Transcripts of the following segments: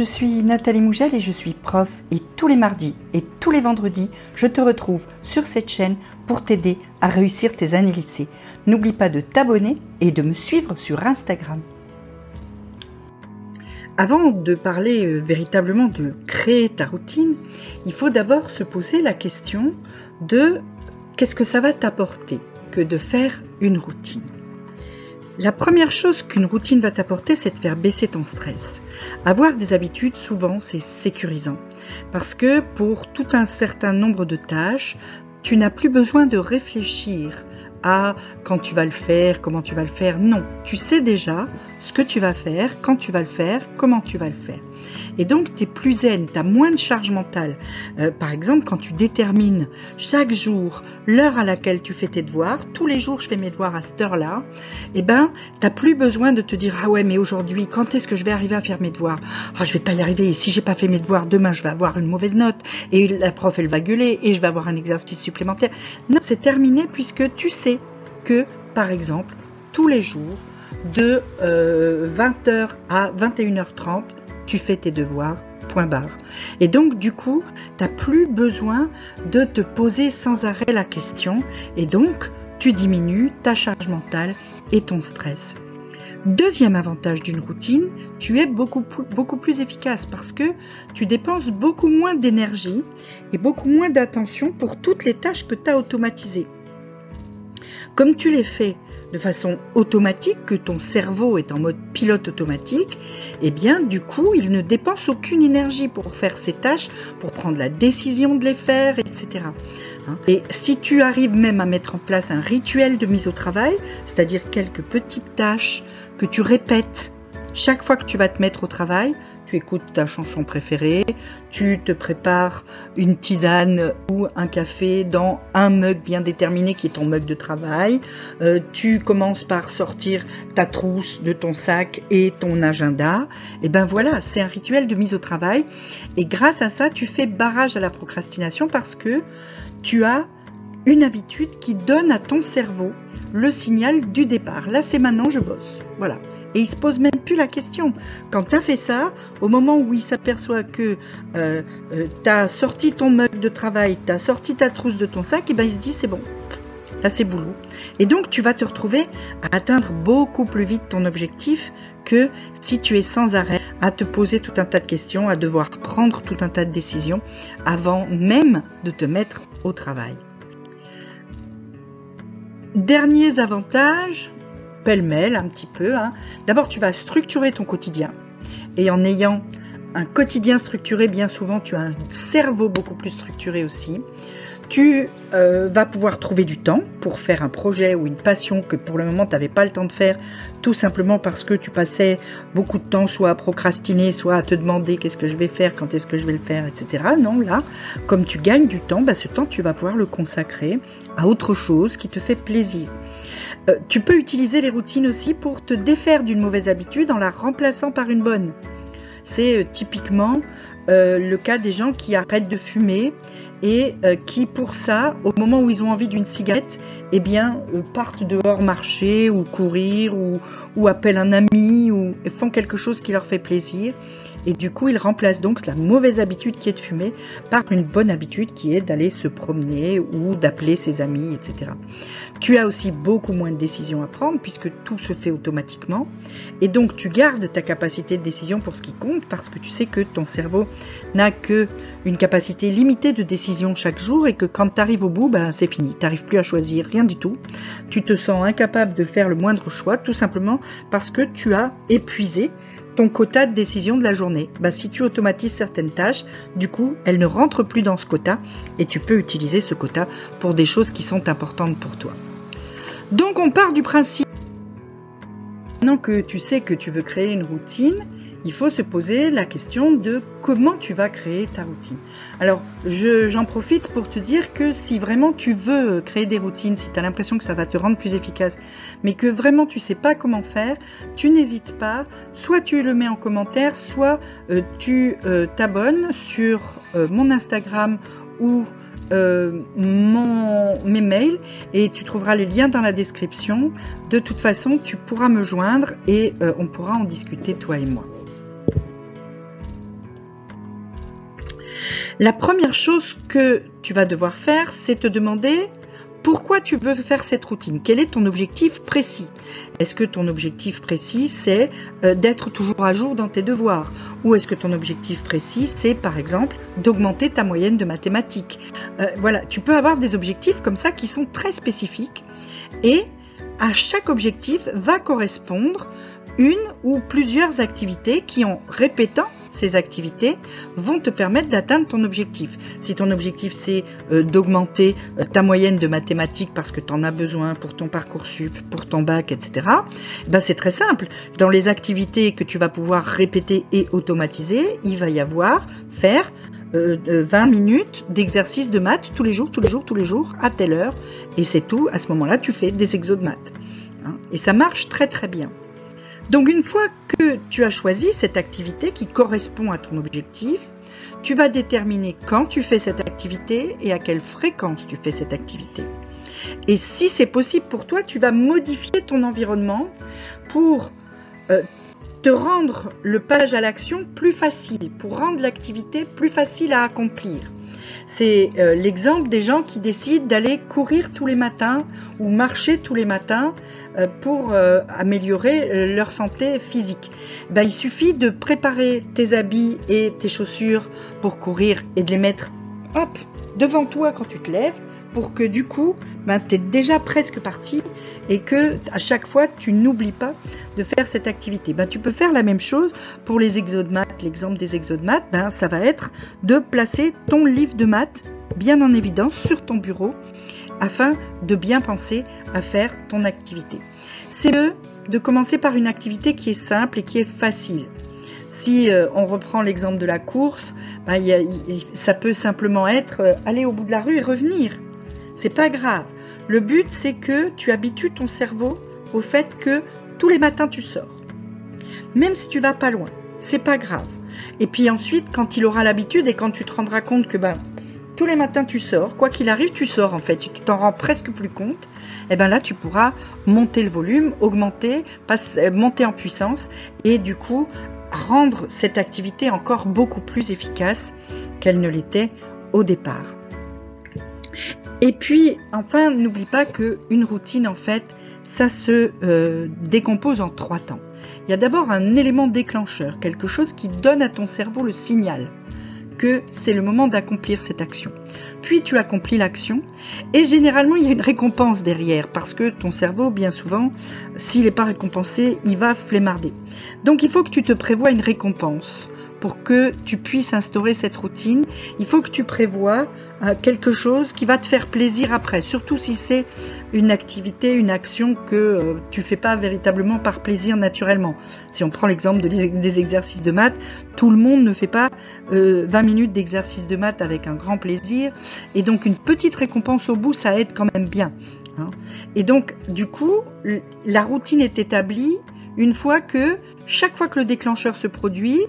je suis Nathalie Mougel et je suis prof et tous les mardis et tous les vendredis, je te retrouve sur cette chaîne pour t'aider à réussir tes années lycée. N'oublie pas de t'abonner et de me suivre sur Instagram. Avant de parler euh, véritablement de créer ta routine, il faut d'abord se poser la question de qu'est-ce que ça va t'apporter que de faire une routine. La première chose qu'une routine va t'apporter, c'est de faire baisser ton stress. Avoir des habitudes, souvent, c'est sécurisant. Parce que pour tout un certain nombre de tâches, tu n'as plus besoin de réfléchir à quand tu vas le faire, comment tu vas le faire. Non, tu sais déjà ce que tu vas faire, quand tu vas le faire, comment tu vas le faire. Et donc, tu es plus zen, tu as moins de charge mentale. Euh, par exemple, quand tu détermines chaque jour l'heure à laquelle tu fais tes devoirs, tous les jours je fais mes devoirs à cette heure-là, eh ben, tu plus besoin de te dire, ah ouais, mais aujourd'hui, quand est-ce que je vais arriver à faire mes devoirs? Ah, je vais pas y arriver. Et si j'ai pas fait mes devoirs, demain, je vais avoir une mauvaise note. Et la prof, elle va gueuler et je vais avoir un exercice supplémentaire. Non, c'est terminé puisque tu sais que, par exemple, tous les jours, de 20h euh, à 21h30, tu fais tes devoirs, point barre. Et donc, du coup, tu n'as plus besoin de te poser sans arrêt la question et donc, tu diminues ta charge mentale et ton stress. Deuxième avantage d'une routine, tu es beaucoup, beaucoup plus efficace parce que tu dépenses beaucoup moins d'énergie et beaucoup moins d'attention pour toutes les tâches que tu as automatisées. Comme tu les fais de façon automatique, que ton cerveau est en mode pilote automatique, eh bien du coup il ne dépense aucune énergie pour faire ces tâches, pour prendre la décision de les faire, etc. Hein. Et si tu arrives même à mettre en place un rituel de mise au travail, c'est-à-dire quelques petites tâches que tu répètes chaque fois que tu vas te mettre au travail, tu écoutes ta chanson préférée, tu te prépares une tisane ou un café dans un mug bien déterminé qui est ton mug de travail, euh, tu commences par sortir ta trousse de ton sac et ton agenda, et ben voilà, c'est un rituel de mise au travail et grâce à ça, tu fais barrage à la procrastination parce que tu as une habitude qui donne à ton cerveau le signal du départ. Là, c'est maintenant, je bosse. Voilà. Et il se pose même plus la question. Quand tu as fait ça, au moment où il s'aperçoit que euh, euh, tu as sorti ton mug de travail, tu as sorti ta trousse de ton sac, et ben il se dit c'est bon. Là c'est boulot. Et donc tu vas te retrouver à atteindre beaucoup plus vite ton objectif que si tu es sans arrêt à te poser tout un tas de questions, à devoir prendre tout un tas de décisions avant même de te mettre au travail. Derniers avantages, pêle-mêle un petit peu. Hein. D'abord, tu vas structurer ton quotidien. Et en ayant un quotidien structuré, bien souvent, tu as un cerveau beaucoup plus structuré aussi. Tu euh, vas pouvoir trouver du temps pour faire un projet ou une passion que pour le moment tu n'avais pas le temps de faire, tout simplement parce que tu passais beaucoup de temps soit à procrastiner, soit à te demander qu'est-ce que je vais faire, quand est-ce que je vais le faire, etc. Non, là, comme tu gagnes du temps, bah, ce temps tu vas pouvoir le consacrer à autre chose qui te fait plaisir. Euh, tu peux utiliser les routines aussi pour te défaire d'une mauvaise habitude en la remplaçant par une bonne. C'est euh, typiquement euh, le cas des gens qui arrêtent de fumer et qui pour ça, au moment où ils ont envie d'une cigarette, eh bien partent dehors marcher ou courir ou, ou appellent un ami ou font quelque chose qui leur fait plaisir et du coup il remplace donc la mauvaise habitude qui est de fumer par une bonne habitude qui est d'aller se promener ou d'appeler ses amis, etc. Tu as aussi beaucoup moins de décisions à prendre puisque tout se fait automatiquement et donc tu gardes ta capacité de décision pour ce qui compte parce que tu sais que ton cerveau n'a que une capacité limitée de décision chaque jour et que quand tu arrives au bout, ben, c'est fini, tu n'arrives plus à choisir rien du tout. Tu te sens incapable de faire le moindre choix tout simplement parce que tu as épuisé ton quota de décision de la journée. Bah, si tu automatises certaines tâches, du coup, elles ne rentrent plus dans ce quota et tu peux utiliser ce quota pour des choses qui sont importantes pour toi. Donc on part du principe, maintenant que tu sais que tu veux créer une routine, il faut se poser la question de comment tu vas créer ta routine. Alors, j'en profite pour te dire que si vraiment tu veux créer des routines, si tu as l'impression que ça va te rendre plus efficace, mais que vraiment tu sais pas comment faire, tu n'hésites pas, soit tu le mets en commentaire, soit euh, tu euh, t'abonnes sur euh, mon Instagram ou mon, mes mails et tu trouveras les liens dans la description. De toute façon, tu pourras me joindre et on pourra en discuter toi et moi. La première chose que tu vas devoir faire, c'est te demander pourquoi tu veux faire cette routine. Quel est ton objectif précis? Est-ce que ton objectif précis, c'est euh, d'être toujours à jour dans tes devoirs? Ou est-ce que ton objectif précis, c'est par exemple d'augmenter ta moyenne de mathématiques? Euh, Voilà, tu peux avoir des objectifs comme ça qui sont très spécifiques et à chaque objectif va correspondre une ou plusieurs activités qui, en répétant ces activités vont te permettre d'atteindre ton objectif. Si ton objectif c'est euh, d'augmenter euh, ta moyenne de mathématiques parce que tu en as besoin pour ton parcours sup, pour ton bac, etc., ben c'est très simple. Dans les activités que tu vas pouvoir répéter et automatiser, il va y avoir faire 20 euh, minutes d'exercice de maths tous les jours, tous les jours, tous les jours, à telle heure. Et c'est tout. À ce moment-là, tu fais des exos de maths. Hein. et ça marche très très bien. Donc une fois que tu as choisi cette activité qui correspond à ton objectif, tu vas déterminer quand tu fais cette activité et à quelle fréquence tu fais cette activité. Et si c'est possible pour toi, tu vas modifier ton environnement pour euh, te rendre le page à l'action plus facile, pour rendre l'activité plus facile à accomplir. C'est euh, l'exemple des gens qui décident d'aller courir tous les matins ou marcher tous les matins euh, pour euh, améliorer leur santé physique. Ben, il suffit de préparer tes habits et tes chaussures pour courir et de les mettre hop devant toi quand tu te lèves pour que du coup, ben, tu es déjà presque parti et que à chaque fois tu n'oublies pas de faire cette activité. Ben, tu peux faire la même chose pour les exos L'exemple des exos de maths, ben, ça va être de placer ton livre de maths bien en évidence sur ton bureau afin de bien penser à faire ton activité. C'est de commencer par une activité qui est simple et qui est facile. Si euh, on reprend l'exemple de la course, ben, ça peut simplement être euh, aller au bout de la rue et revenir. C'est pas grave. Le but, c'est que tu habitues ton cerveau au fait que tous les matins tu sors. Même si tu vas pas loin, c'est pas grave. Et puis ensuite, quand il aura l'habitude et quand tu te rendras compte que ben tous les matins tu sors, quoi qu'il arrive, tu sors en fait, tu t'en rends presque plus compte, et eh ben là tu pourras monter le volume, augmenter, passer, monter en puissance et du coup rendre cette activité encore beaucoup plus efficace qu'elle ne l'était au départ. Et puis, enfin, n'oublie pas qu'une routine, en fait, ça se euh, décompose en trois temps. Il y a d'abord un élément déclencheur, quelque chose qui donne à ton cerveau le signal que c'est le moment d'accomplir cette action. Puis tu accomplis l'action et généralement il y a une récompense derrière parce que ton cerveau, bien souvent, s'il n'est pas récompensé, il va flémarder. Donc il faut que tu te prévois une récompense pour que tu puisses instaurer cette routine. Il faut que tu prévois quelque chose qui va te faire plaisir après, surtout si c'est une activité, une action que euh, tu fais pas véritablement par plaisir naturellement. Si on prend l'exemple de des exercices de maths, tout le monde ne fait pas 20 euh, minutes d'exercice de maths avec un grand plaisir, et donc une petite récompense au bout, ça aide quand même bien. Hein. Et donc, du coup, la routine est établie une fois que chaque fois que le déclencheur se produit,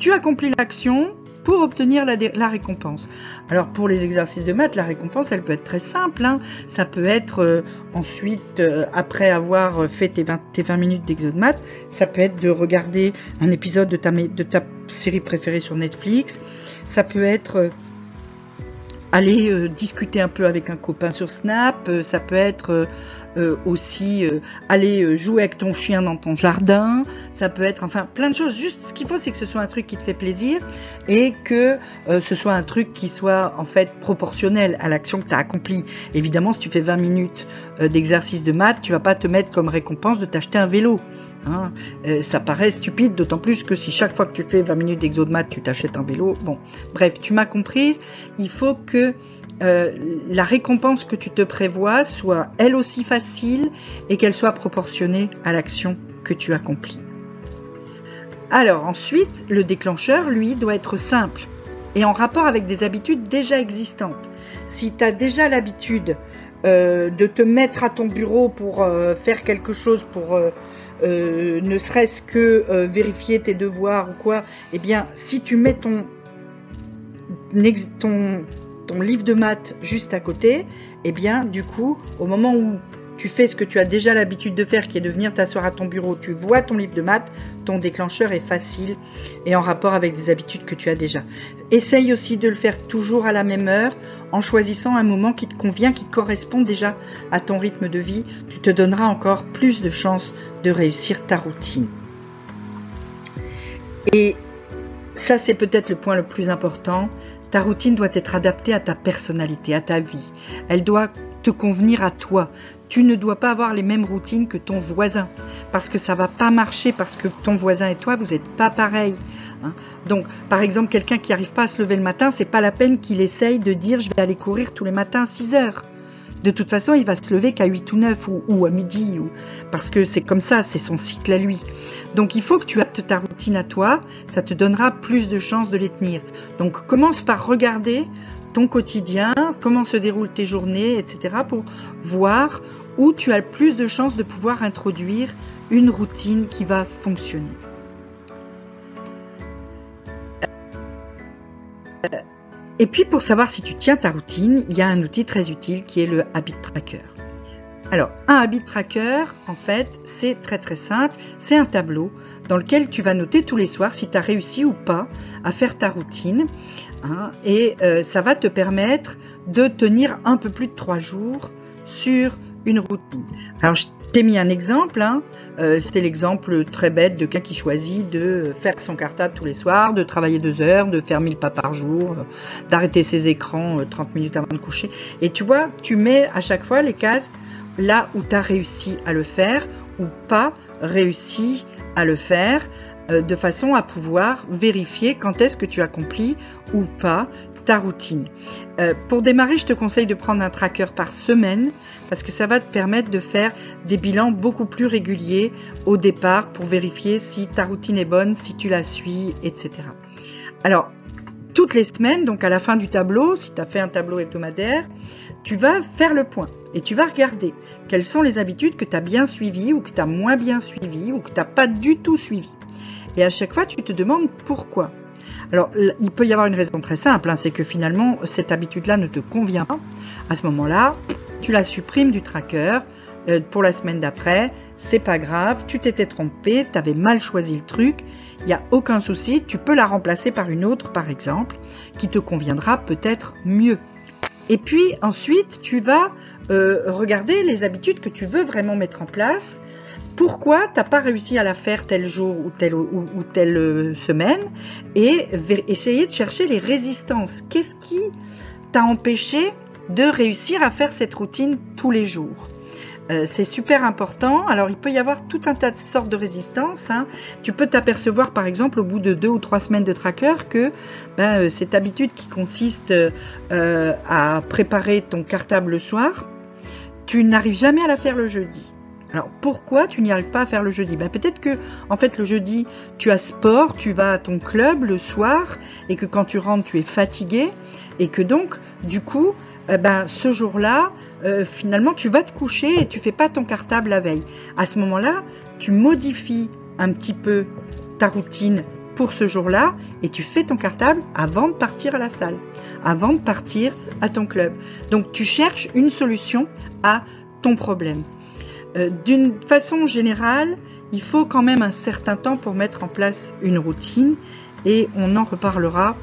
tu accomplis l'action, pour obtenir la, récompense. Alors pour les exercices de maths, la récompense, elle peut être très simple. Hein. Ça peut être euh, ensuite, euh, après avoir fait tes 20, minutes d'exo de maths, ça peut être de regarder un épisode de ta, série préférée sur Netflix. Ça peut être... Euh, aller discuter un peu avec un copain sur Snap, ça peut être euh, aussi euh, aller euh, jouer avec ton chien dans ton jardin, ça peut être enfin plein de choses. Juste ce qu'il faut, c'est que ce soit un truc qui te fait plaisir et que ce soit un truc qui soit en fait proportionnel à l'action que tu as accomplie. Évidemment, si tu fais 20 minutes d'exercice de maths, tu vas pas te mettre comme récompense de t'acheter un vélo. Hein. ça paraît stupide, d'autant plus que si chaque fois que tu fais 20 minutes d'exo de maths, tu t'achètes un vélo. Bon, bref, tu m'as comprise. Il faut que euh, la récompense que tu te prévois soit elle aussi facile et qu'elle soit proportionnée à l'action que tu accomplis. Alors ensuite, le déclencheur, lui, doit être simple et en rapport avec des habitudes déjà existantes. Si tu as déjà l'habitude euh, de te mettre à ton bureau pour euh, faire quelque chose, pour ne serait-ce que vérifier tes devoirs ou quoi, eh bien, si tu mets ton, ton, livre de maths juste à côté, et eh bien, du coup, au moment où tu fais ce que tu as déjà l'habitude de faire, qui est de venir t'asseoir à ton bureau, tu vois ton livre de maths, ton déclencheur est facile et en rapport avec des habitudes que tu as déjà. Essaye aussi de le faire toujours à la même heure, en choisissant un moment qui te convient, qui correspond déjà à ton rythme de vie. Tu te donneras encore plus de chances de réussir ta routine. Et ça, c'est peut-être le point le plus important. Ta routine doit être adaptée à ta personnalité, à ta vie. Elle doit te convenir à toi. Tu ne dois pas avoir les mêmes routines que ton voisin parce que ça va pas marcher parce que ton voisin et toi vous n'êtes pas pareil. Hein. Donc, par exemple, quelqu'un qui n'arrive pas à se lever le matin, c'est pas la peine qu'il essaye de dire je vais aller courir tous les matins à 6 heures. De toute façon, il va se lever qu'à 8 ou 9 ou, à midi, ou, parce que c'est comme ça, c'est son cycle à lui. Donc il faut que tu adaptes ta routine à toi, ça te donnera plus de chances de les tenir. Donc commence par regarder ton quotidien, comment se déroulent tes journées, etc. pour voir où tu as le plus de chances de pouvoir introduire une routine qui va fonctionner. Et puis pour savoir si tu tiens ta routine, il y a un outil très utile qui est le Habit Tracker. Alors, un Habit Tracker, en fait, c'est très très simple. C'est un tableau dans lequel tu vas noter tous les soirs si tu as réussi ou pas à faire ta routine. Hein, et euh, ça va te permettre de tenir un peu plus de trois jours sur une routine. T'ai mis un exemple. Hein. Euh, c'est l'exemple très bête de quelqu'un qui choisit de faire son cartable tous les soirs, de travailler deux heures, de faire mille pas par jour, euh, d'arrêter ses écrans 30 minutes avant de coucher. Et tu vois, tu mets à chaque fois les cases là où tu as réussi à le faire ou pas réussi à le faire euh, de façon à pouvoir vérifier quand est-ce que tu accomplis ou pas ta routine. Euh, pour démarrer, je te conseille de prendre un tracker par semaine parce que ça va te permettre de faire des bilans beaucoup plus réguliers au départ pour vérifier si ta routine est bonne, si tu la suis, etc. Alors, toutes les semaines, donc à la fin du tableau, si tu as fait un tableau hebdomadaire, tu vas faire le point et tu vas regarder quelles sont les habitudes que tu as bien suivies ou que tu as moins bien suivies ou que tu n'as pas du tout suivies. Et à chaque fois, tu te demandes pourquoi. Alors, il peut y avoir une raison très simple, hein, c'est que finalement, cette habitude-là ne te convient pas. À ce moment-là, tu la supprimes du tracker euh, pour la semaine d'après. C'est pas grave, tu t'étais trompé, tu avais mal choisi le truc. Il n'y a aucun souci, tu peux la remplacer par une autre, par exemple, qui te conviendra peut-être mieux. Et puis ensuite, tu vas euh, regarder les habitudes que tu veux vraiment mettre en place. Pourquoi tu n'as pas réussi à la faire tel jour ou telle, euh, semaine et essayer de chercher les résistances? Qu'est-ce qui t'a empêché de réussir à faire cette routine tous les jours? Euh, c'est super important. Alors, il peut y avoir tout un tas de sortes de résistances. Hein. Tu peux t'apercevoir, par exemple, au bout de deux ou trois semaines de tracker, que ben, euh, cette habitude qui consiste à préparer ton cartable le soir, tu n'arrives jamais à la faire le jeudi. Alors pourquoi tu n'y arrives pas à faire le jeudi? Ben, Peut-être que en fait le jeudi tu as sport, tu vas à ton club le soir et que quand tu rentres tu es fatigué et que donc du coup eh ben, ce jour-là, euh, finalement, tu vas te coucher et tu fais pas ton cartable la veille. À ce moment-là, tu modifies un petit peu ta routine pour ce jour-là et tu fais ton cartable avant de partir à la salle, avant de partir à ton club. Donc, tu cherches une solution à ton problème. Euh, d'une façon générale, il faut quand même un certain temps pour mettre en place une routine et on en reparlera.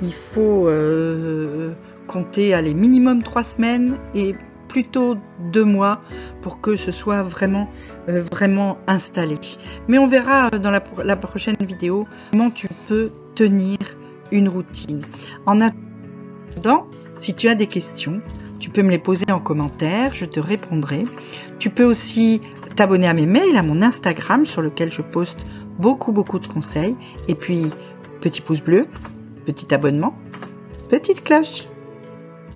Il faut euh, compter les minimum trois semaines et plutôt deux mois pour que ce soit vraiment euh, vraiment installé. Mais on verra dans la, prochaine vidéo comment tu peux tenir une routine. En attendant, si tu as des questions, tu peux me les poser en commentaire, je te répondrai. Tu peux aussi t'abonner à mes mails, à mon Instagram sur lequel je poste beaucoup beaucoup de conseils. Et puis, petit pouce bleu, petit abonnement, petite cloche.